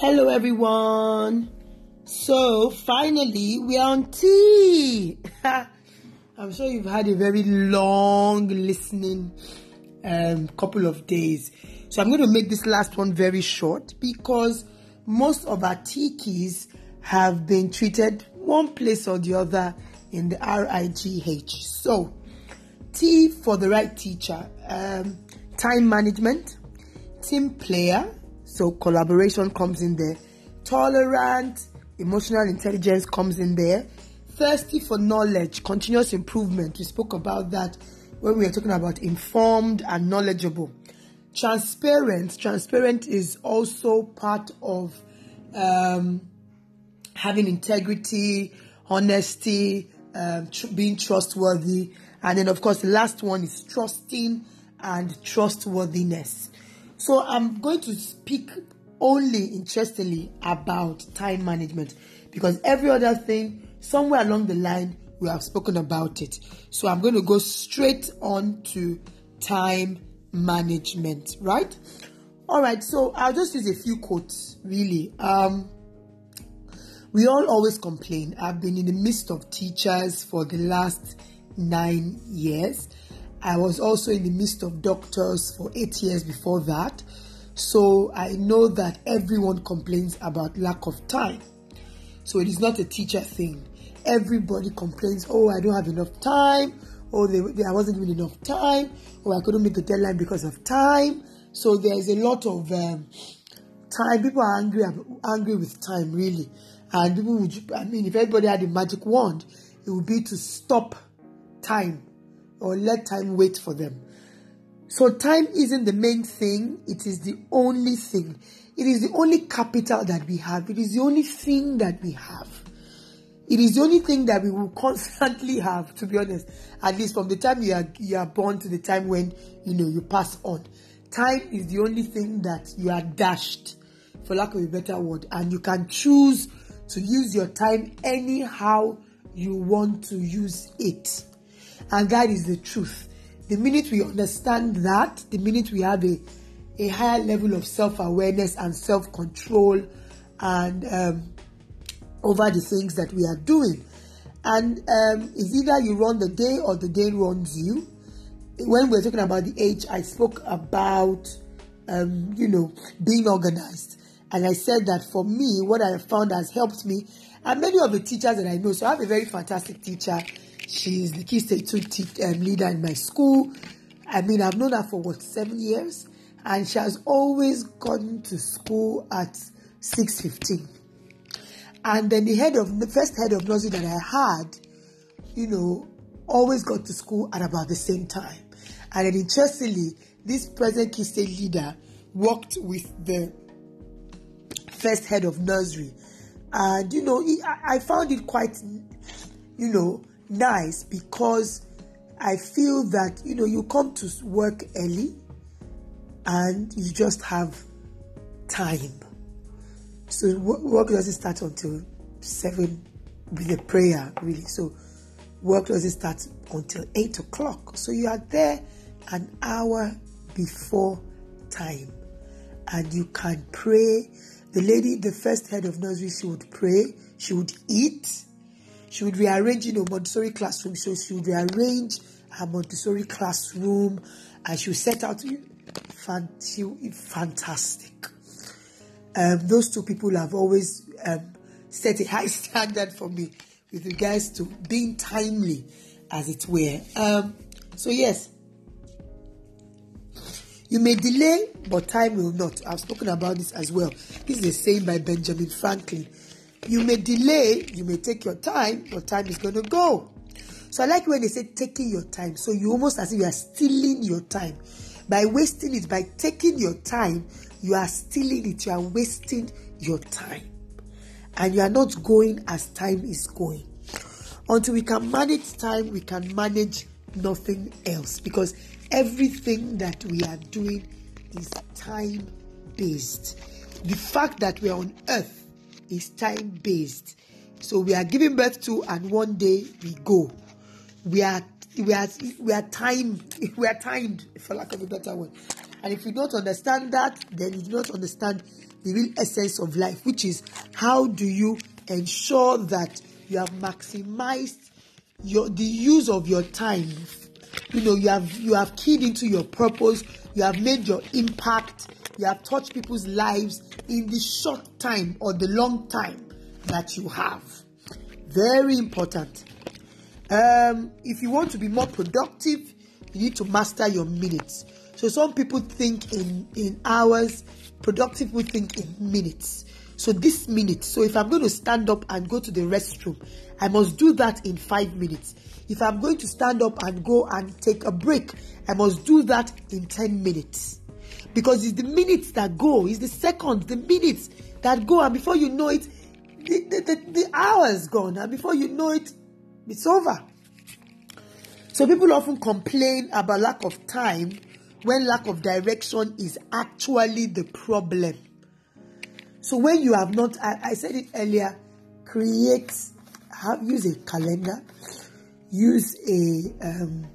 Hello, everyone. So, finally, we are on T. I'm sure you've had a very long listening um, couple of days. So, I'm going to make this last one very short because most of our T keys have been treated one place or the other in the RIGH. So, T for the right teacher, um, time management, team player, so collaboration comes in there, tolerant, emotional intelligence comes in there, thirsty for knowledge, continuous improvement. We spoke about that when we were talking about informed and knowledgeable. Transparent, transparent is also part of um, having integrity, honesty, um, tr- being trustworthy. And then, of course, the last one is trusting and trustworthiness. So, I'm going to speak only interestingly about time management because every other thing, somewhere along the line, we have spoken about it. So, I'm going to go straight on to time management, right? All right, so I'll just use a few quotes really. Um, we all always complain. I've been in the midst of teachers for the last nine years. I was also in the midst of doctors for eight years before that. So I know that everyone complains about lack of time. So it is not a teacher thing. Everybody complains, oh, I don't have enough time. Oh, I wasn't given enough time. Oh, I couldn't meet the deadline because of time. So there's a lot of um, time. People are angry, angry with time, really. And people would, I mean, if everybody had a magic wand, it would be to stop time or let time wait for them. So, time isn't the main thing, it is the only thing. It is the only capital that we have, it is the only thing that we have. It is the only thing that we will constantly have, to be honest. At least from the time you are you are born to the time when you know you pass on. Time is the only thing that you are dashed, for lack of a better word, and you can choose to use your time anyhow you want to use it. And that is the truth. The minute we understand that, the minute we have a, a higher level of self awareness and self control and um, over the things that we are doing. And um, it's either you run the day or the day runs you. When we are talking about the age, I spoke about, um, you know, being organized. And I said that for me, what I found has helped me, and many of the teachers that I know. So I have a very fantastic teacher. She's the key stage two te- um, leader in my school. I mean, I've known her for what seven years, and she has always gone to school at six fifteen. And then the head of the first head of nursery that I had, you know, always got to school at about the same time. And then interestingly, this present key stage leader worked with the first head of nursery. And, you know, I found it quite, you know, nice because I feel that, you know, you come to work early and you just have time. So work doesn't start until 7 with a prayer, really. So work doesn't start until 8 o'clock. So you are there an hour before time and you can pray the lady, the first head of nursery, she would pray, she would eat, she would rearrange in a Montessori classroom. So she would rearrange her Montessori classroom and she would set out to you. fantastic. Um, those two people have always um, set a high standard for me with regards to being timely, as it were. Um, so, yes, you may delay, but time will not. I've spoken about this as well. This is a saying by Benjamin Franklin. You may delay, you may take your time, your time is going to go. So I like when they say taking your time. So you almost as if you are stealing your time. By wasting it, by taking your time, you are stealing it. You are wasting your time. And you are not going as time is going. Until we can manage time, we can manage nothing else. Because Everything that we are doing is time based. The fact that we are on earth is time based. So we are giving birth to, and one day we go. We are we are we are timed. We are timed, for lack of a better word. And if you don't understand that, then you do not understand the real essence of life, which is how do you ensure that you have maximized your the use of your time. You know, you have you have keyed into your purpose, you have made your impact, you have touched people's lives in the short time or the long time that you have. Very important. Um, if you want to be more productive, you need to master your minutes. So some people think in in hours, productive people think in minutes. So this minute, so if I'm going to stand up and go to the restroom, I must do that in five minutes. If I'm going to stand up and go and take a break, I must do that in 10 minutes. Because it's the minutes that go, it's the seconds, the minutes that go, and before you know it, the, the, the, the hours gone, and before you know it, it's over. So people often complain about lack of time when lack of direction is actually the problem. So when you have not, I, I said it earlier, create, have, use a calendar, use a, um,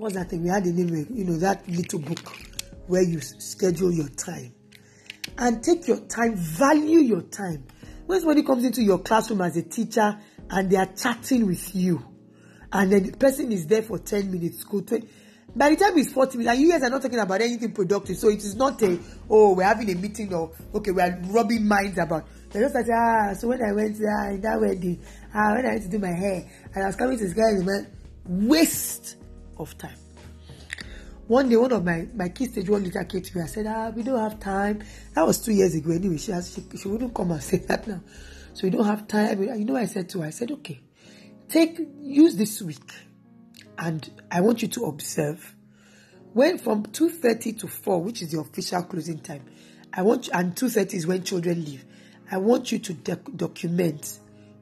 what's that thing? We had a name, you know, that little book where you schedule your time. And take your time, value your time. When somebody comes into your classroom as a teacher and they are chatting with you, and then the person is there for 10 minutes, go 20, by the time it's 40 minutes, and you guys are not talking about anything productive, so it is not a, oh, we're having a meeting or, okay, we are rubbing minds about. They're just like, ah, so when I went there in that wedding, ah, when I went to do my hair, and I was coming to this guy, man, waste of time. One day, one of my, my kids stage one leader came to me and said, ah, we don't have time. That was two years ago anyway. She, has, she, she wouldn't come and say that now. So we don't have time. You know I said to her? I said, okay, take, use this week and I want you to observe when from 2:30 to 4, which is the official closing time, I want you, and 2:30 is when children leave. I want you to doc- document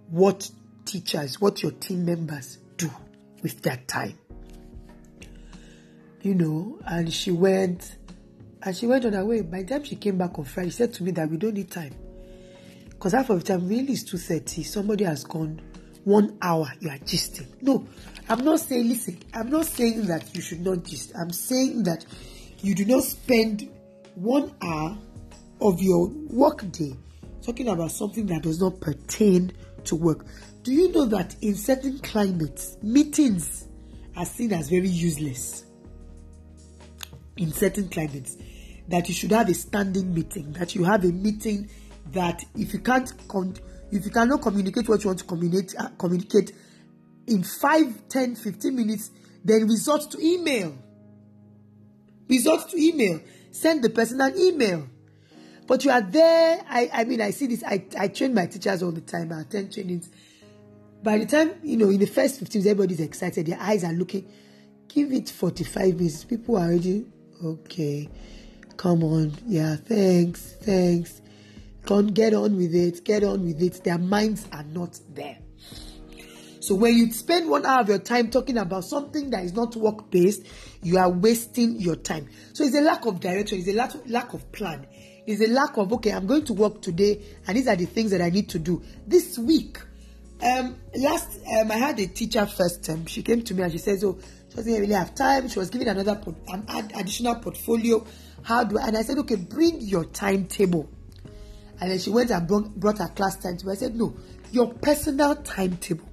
what teachers, what your team members do with that time. You know, and she went and she went on her way. By the time she came back on Friday, she said to me that we don't need time. Because half of the time really is 2.30. Somebody has gone one hour, you are gisting. No, I'm not saying, listen, I'm not saying that you should not gist. I'm saying that you do not spend one hour of your work day talking about something that does not pertain to work. Do you know that in certain climates, meetings are seen as very useless? In certain climates, that you should have a standing meeting, that you have a meeting that if you can't con- if you cannot communicate what you want to communicate uh, communicate in 5 10 15 minutes then resort to email. Resort to email. Send the person an email. But you are there i i mean i see this i i train my teachers all the time i attend trainings. By the time you know in the first 15 minutes everybody's excited their eyes are looking. Give it 45 minutes. People are already okay come on yeah thanks thanks Come get on with it, get on with it. Their minds are not there. So when you spend one hour of your time talking about something that is not work based, you are wasting your time. So it's a lack of direction, it's a lack, lack of plan. It's a lack of okay, I'm going to work today, and these are the things that I need to do this week. Um, last um, I had a teacher first time. She came to me and she says, "Oh, doesn't really have time." She was giving another an additional portfolio. How do I? And I said, "Okay, bring your timetable." And then she went and brought her class timetable. I said, no, your personal timetable.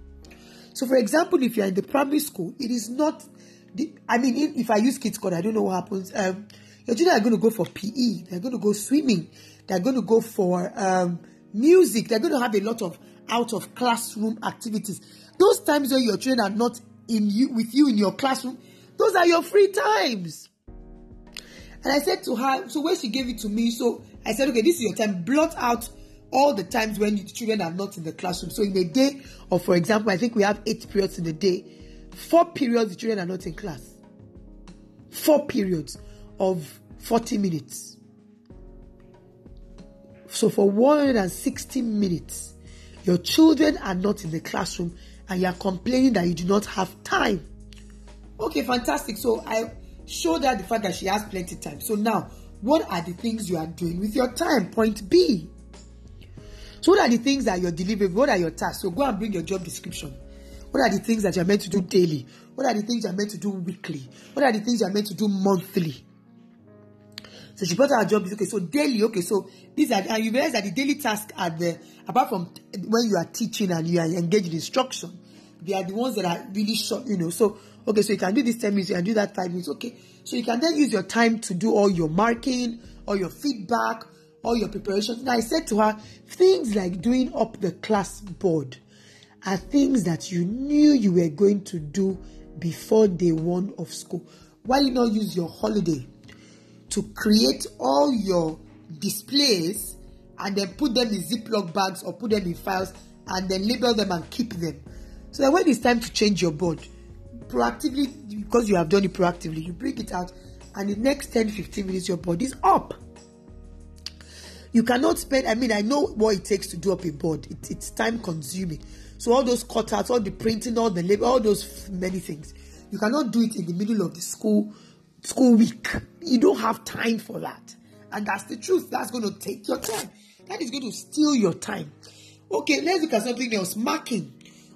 So, for example, if you're in the primary school, it is not. The, I mean, if I use kids code, I don't know what happens. Um, your children are going to go for PE. They're going to go swimming. They're going to go for um, music. They're going to have a lot of out of classroom activities. Those times when your children are not in you with you in your classroom, those are your free times. And I said to her, so when she gave it to me, so I said, okay, this is your time. Blot out all the times when the children are not in the classroom. So in a day, or for example, I think we have eight periods in a day. Four periods the children are not in class. Four periods of 40 minutes. So for 160 minutes, your children are not in the classroom and you are complaining that you do not have time. Okay, fantastic. So I showed her the fact that she has plenty time. So now what are the things you are doing with your time? Point B. So, what are the things that you're delivering? What are your tasks? So, go and bring your job description. What are the things that you're meant to do daily? What are the things you're meant to do weekly? What are the things you're meant to do monthly? So she brought her job. Okay, so daily. Okay, so these are and you realize that the daily tasks are the apart from when you are teaching and you are engaged in instruction, they are the ones that are really short. You know, so okay, so you can do this ten minutes, you can do that five minutes. Okay, so you can then use your time to do all your marking, all your feedback, all your preparations. Now I said to her, things like doing up the class board are things that you knew you were going to do before day one of school. Why not use your holiday to create all your displays and then put them in Ziploc bags or put them in files and then label them and keep them. So that when it's time to change your board, proactively, because you have done it proactively, you bring it out and the next 10 15 minutes, your board is up. You cannot spend, I mean, I know what it takes to do up a board, it, it's time consuming. So, all those cutouts, all the printing, all the label, all those many things, you cannot do it in the middle of the school school week. You don't have time for that. And that's the truth. That's going to take your time. That is going to steal your time. Okay, let's look at something else. Marking.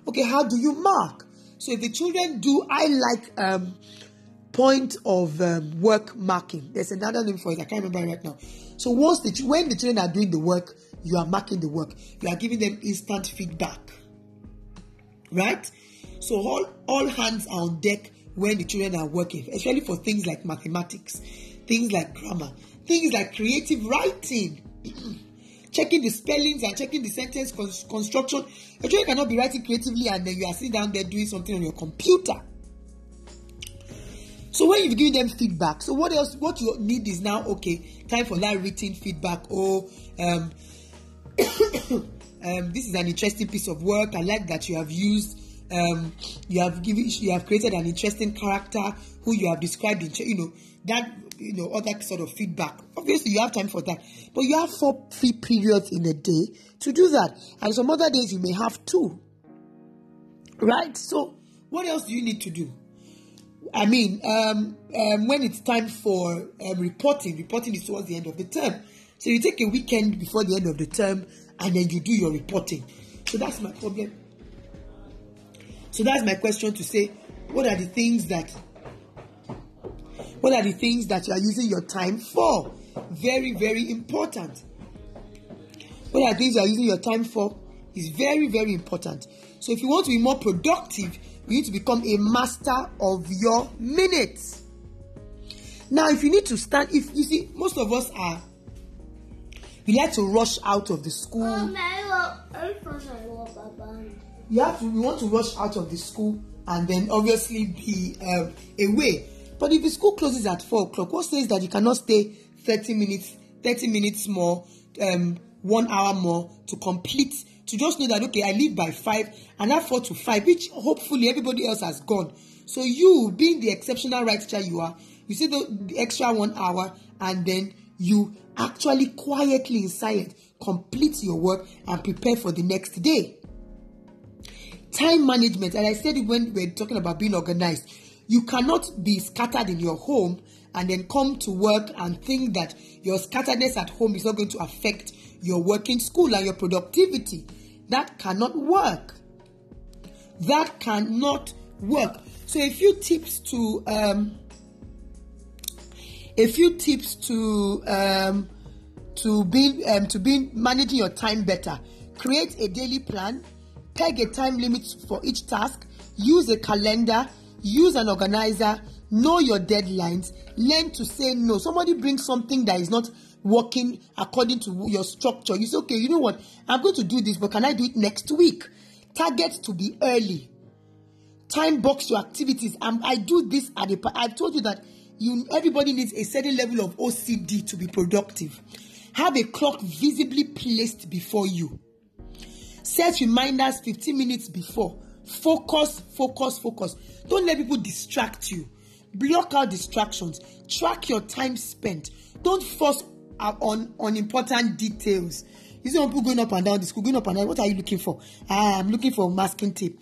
Okay, how do you mark? So if the children do, I like um, point of um, work marking. There's another name for it. I can't remember right now. So once the when the children are doing the work, you are marking the work. You are giving them instant feedback. Right? So all all hands are on deck when the children are working, especially for things like mathematics, things like grammar, things like creative writing. checking the spellings and checking the sentence construction. A child cannot be writing creatively and then you are sitting down there doing something on your computer. So when you've given them feedback, so what else? What you need is now okay. Time for that written feedback. Oh, um, um, this is an interesting piece of work. I like that you have used um, you have given you have created an interesting character who you have described in you know that you know other sort of feedback. Obviously you have time for that. But you have four free periods in a day to do that. And some other days you may have two. Right? So what else do you need to do? I mean um, um, when it's time for um, reporting reporting is towards the end of the term. So you take a weekend before the end of the term and then you do your reporting. So that's my problem so that's my question to say, what are the things that what are the things that you are using your time for? Very, very important. What are things you are using your time for? Is very, very important. So if you want to be more productive, you need to become a master of your minutes. Now, if you need to stand, if you see, most of us are, we like to rush out of the school. Oh, you have to you want to rush out of the school and then obviously be um, away. But if the school closes at four o'clock what says that you cannot stay 30 minutes 30 minutes more um, one hour more to complete to just know that okay i leave by five and have four to five which hopefully everybody else has gone. So you being the exceptional right teacher you are you see the, the extra one hour and then you actually quietly in silence complete your work and prepare for the next day time management, and I said it when we are talking about being organized, you cannot be scattered in your home and then come to work and think that your scatteredness at home is not going to affect your work in school and your productivity. That cannot work. That cannot work. So, a few tips to um, a few tips to um, to be um, to be managing your time better. Create a daily plan Peg a time limit for each task. Use a calendar. Use an organizer. Know your deadlines. Learn to say no. Somebody brings something that is not working according to your structure. You say, okay, you know what? I'm going to do this, but can I do it next week? Target to be early. Time box your activities. Um, I do this at the. I've told you that you everybody needs a certain level of OCD to be productive. Have a clock visibly placed before you. Set reminders 15 minutes before. Focus, focus, focus. Don't let people distract you. Block out distractions. Track your time spent. Don't force on, on important details. You see people going up and down the school, going up and down. What are you looking for? Ah, I'm looking for masking tape.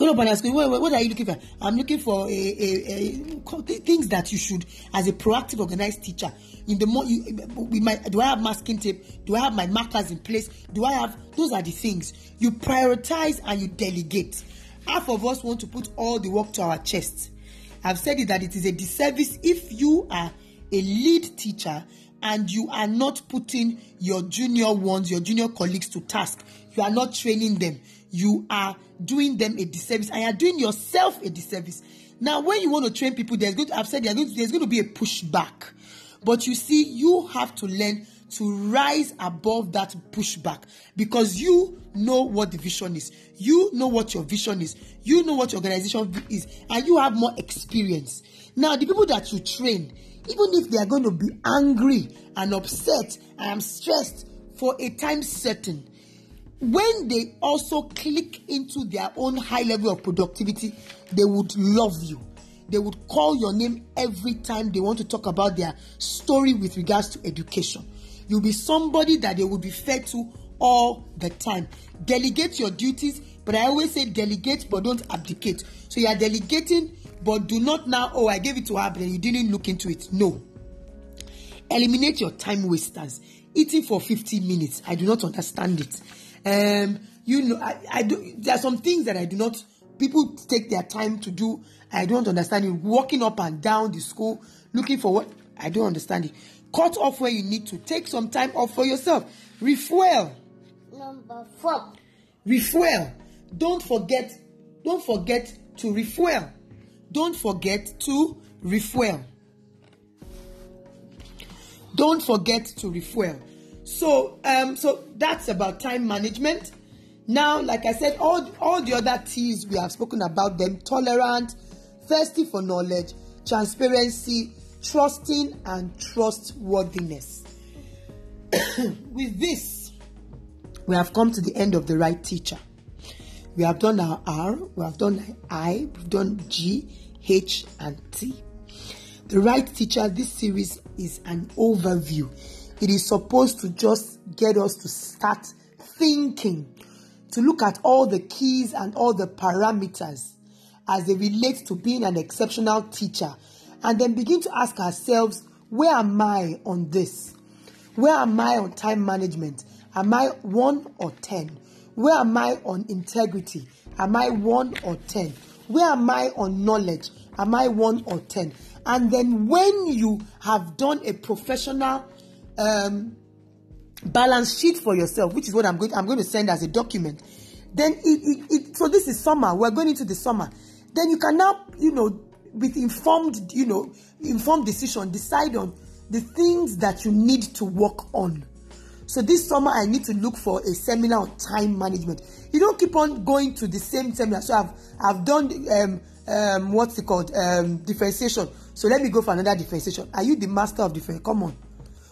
Going up and asking, what, what are you looking for? I'm looking for a, a, a, things that you should, as a proactive, organized teacher, in the more you, we might, do I have masking tape? Do I have my markers in place? Do I have? Those are the things you prioritize and you delegate. Half of us want to put all the work to our chest. I've said it that it is a disservice if you are a lead teacher and you are not putting your junior ones, your junior colleagues to task. You are not training them. You are doing them a disservice and you are doing yourself a disservice. Now, when you want to train people, there's going to, I've said there's going to, there's going to be a pushback. But you see, you have to learn to rise above that pushback because you know what the vision is. You know what your vision is. You know what your organization is, and you have more experience. Now, the people that you train, even if they are going to be angry and upset and stressed for a time certain, when they also click into their own high level of productivity, they would love you. They would call your name every time they want to talk about their story with regards to education. You'll be somebody that they will be fed to all the time. Delegate your duties, but I always say delegate but don't abdicate. So you are delegating, but do not now, oh, I gave it to her, but you didn't look into it. No. Eliminate your time wasters. Eating for 50 minutes. I do not understand it. Um, you know, I, I do there are some things that I do not people take their time to do. I don't understand it. Walking up and down the school, looking for what I don't understand it. Cut off where you need to. Take some time off for yourself. Refuel. Number four. Refuel. Don't forget. Don't forget to refuel. Don't forget to refuel. Don't forget to refuel. So, um, so that's about time management. Now, like I said, all all the other T's we have spoken about them: tolerant, thirsty for knowledge, transparency, trusting and trustworthiness. With this, we have come to the end of the right teacher. We have done our R, we have done I, we've done G, H, and T. The right teacher, this series is an overview. It is supposed to just get us to start thinking, to look at all the keys and all the parameters as they relate to being an exceptional teacher and then begin to ask ourselves, where am I on this? Where am I on time management? Am I one or ten? Where am I on integrity? Am I one or ten? Where am I on knowledge? Am I one or ten? And then when you have done a professional um, balance sheet for yourself, which is what I'm going, I'm going to send as a document, then it, it, it so this is summer. We're going into the summer. Then you can now, you know, with informed, you know, informed decision, decide on the things that you need to work on. So this summer, I need to look for a seminar on time management. You don't keep on going to the same seminar. So I've I've done um, um, what's it called um, differentiation. So let me go for another differentiation. Are you the master of differentiation? Come on.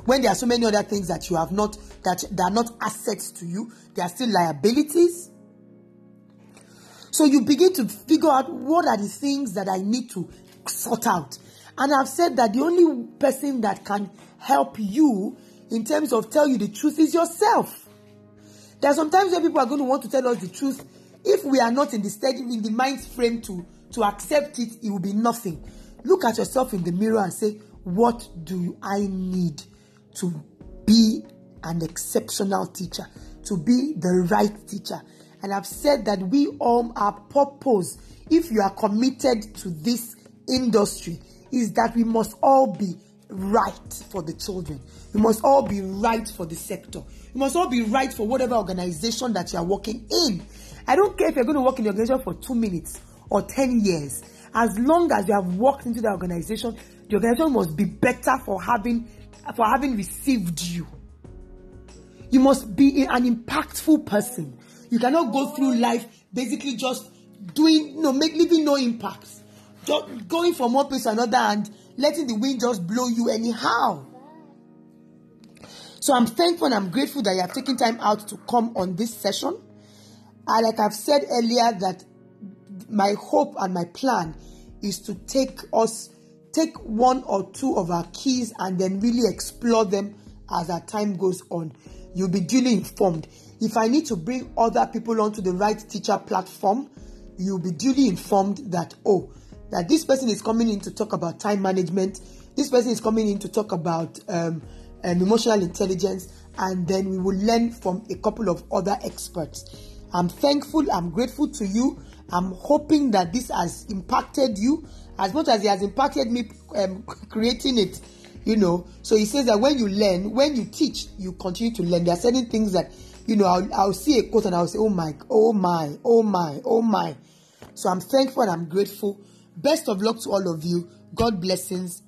When there are so many other things that you have not that that are not assets to you, they are still liabilities. So you begin to figure out what are the things that I need to sort out. And I've said that the only person that can help you in terms of tell you the truth is yourself. There are sometimes where people are going to want to tell us the truth. If we are not in the steady, in the mind frame to, to accept it, it will be nothing. Look at yourself in the mirror and say, What do I need to be an exceptional teacher? To be the right teacher? And I've said that we all, our purpose, if you are committed to this industry, is that we must all be right for the children. We must all be right for the sector. We must all be right for whatever organization that you are working in. I don't care if you're going to work in the organization for two minutes or 10 years. As long as you have walked into the organization, the organization must be better for having for having received you. You must be an impactful person. You cannot go through life basically just doing, you know, make leaving no impact. Just going from one place to another and letting the wind just blow you anyhow. So I'm thankful and I'm grateful that you have taken time out to come on this session. And like I've said earlier, that my hope and my plan is to take us, take one or two of our keys and then really explore them as our time goes on. You'll be duly informed. If I need to bring other people onto the right teacher platform, you'll be duly informed that, oh, that this person is coming in to talk about time management, this person is coming in to talk about um, um, emotional intelligence, and then we will learn from a couple of other experts. I'm thankful, I'm grateful to you. I'm hoping that this has impacted you as much as it has impacted me um, creating it. You know, so he says that when you learn, when you teach, you continue to learn. There are certain things that, you know, I'll, I'll see a quote and I'll say, oh my, oh my, oh my, oh my. So I'm thankful and I'm grateful. Best of luck to all of you. God blessings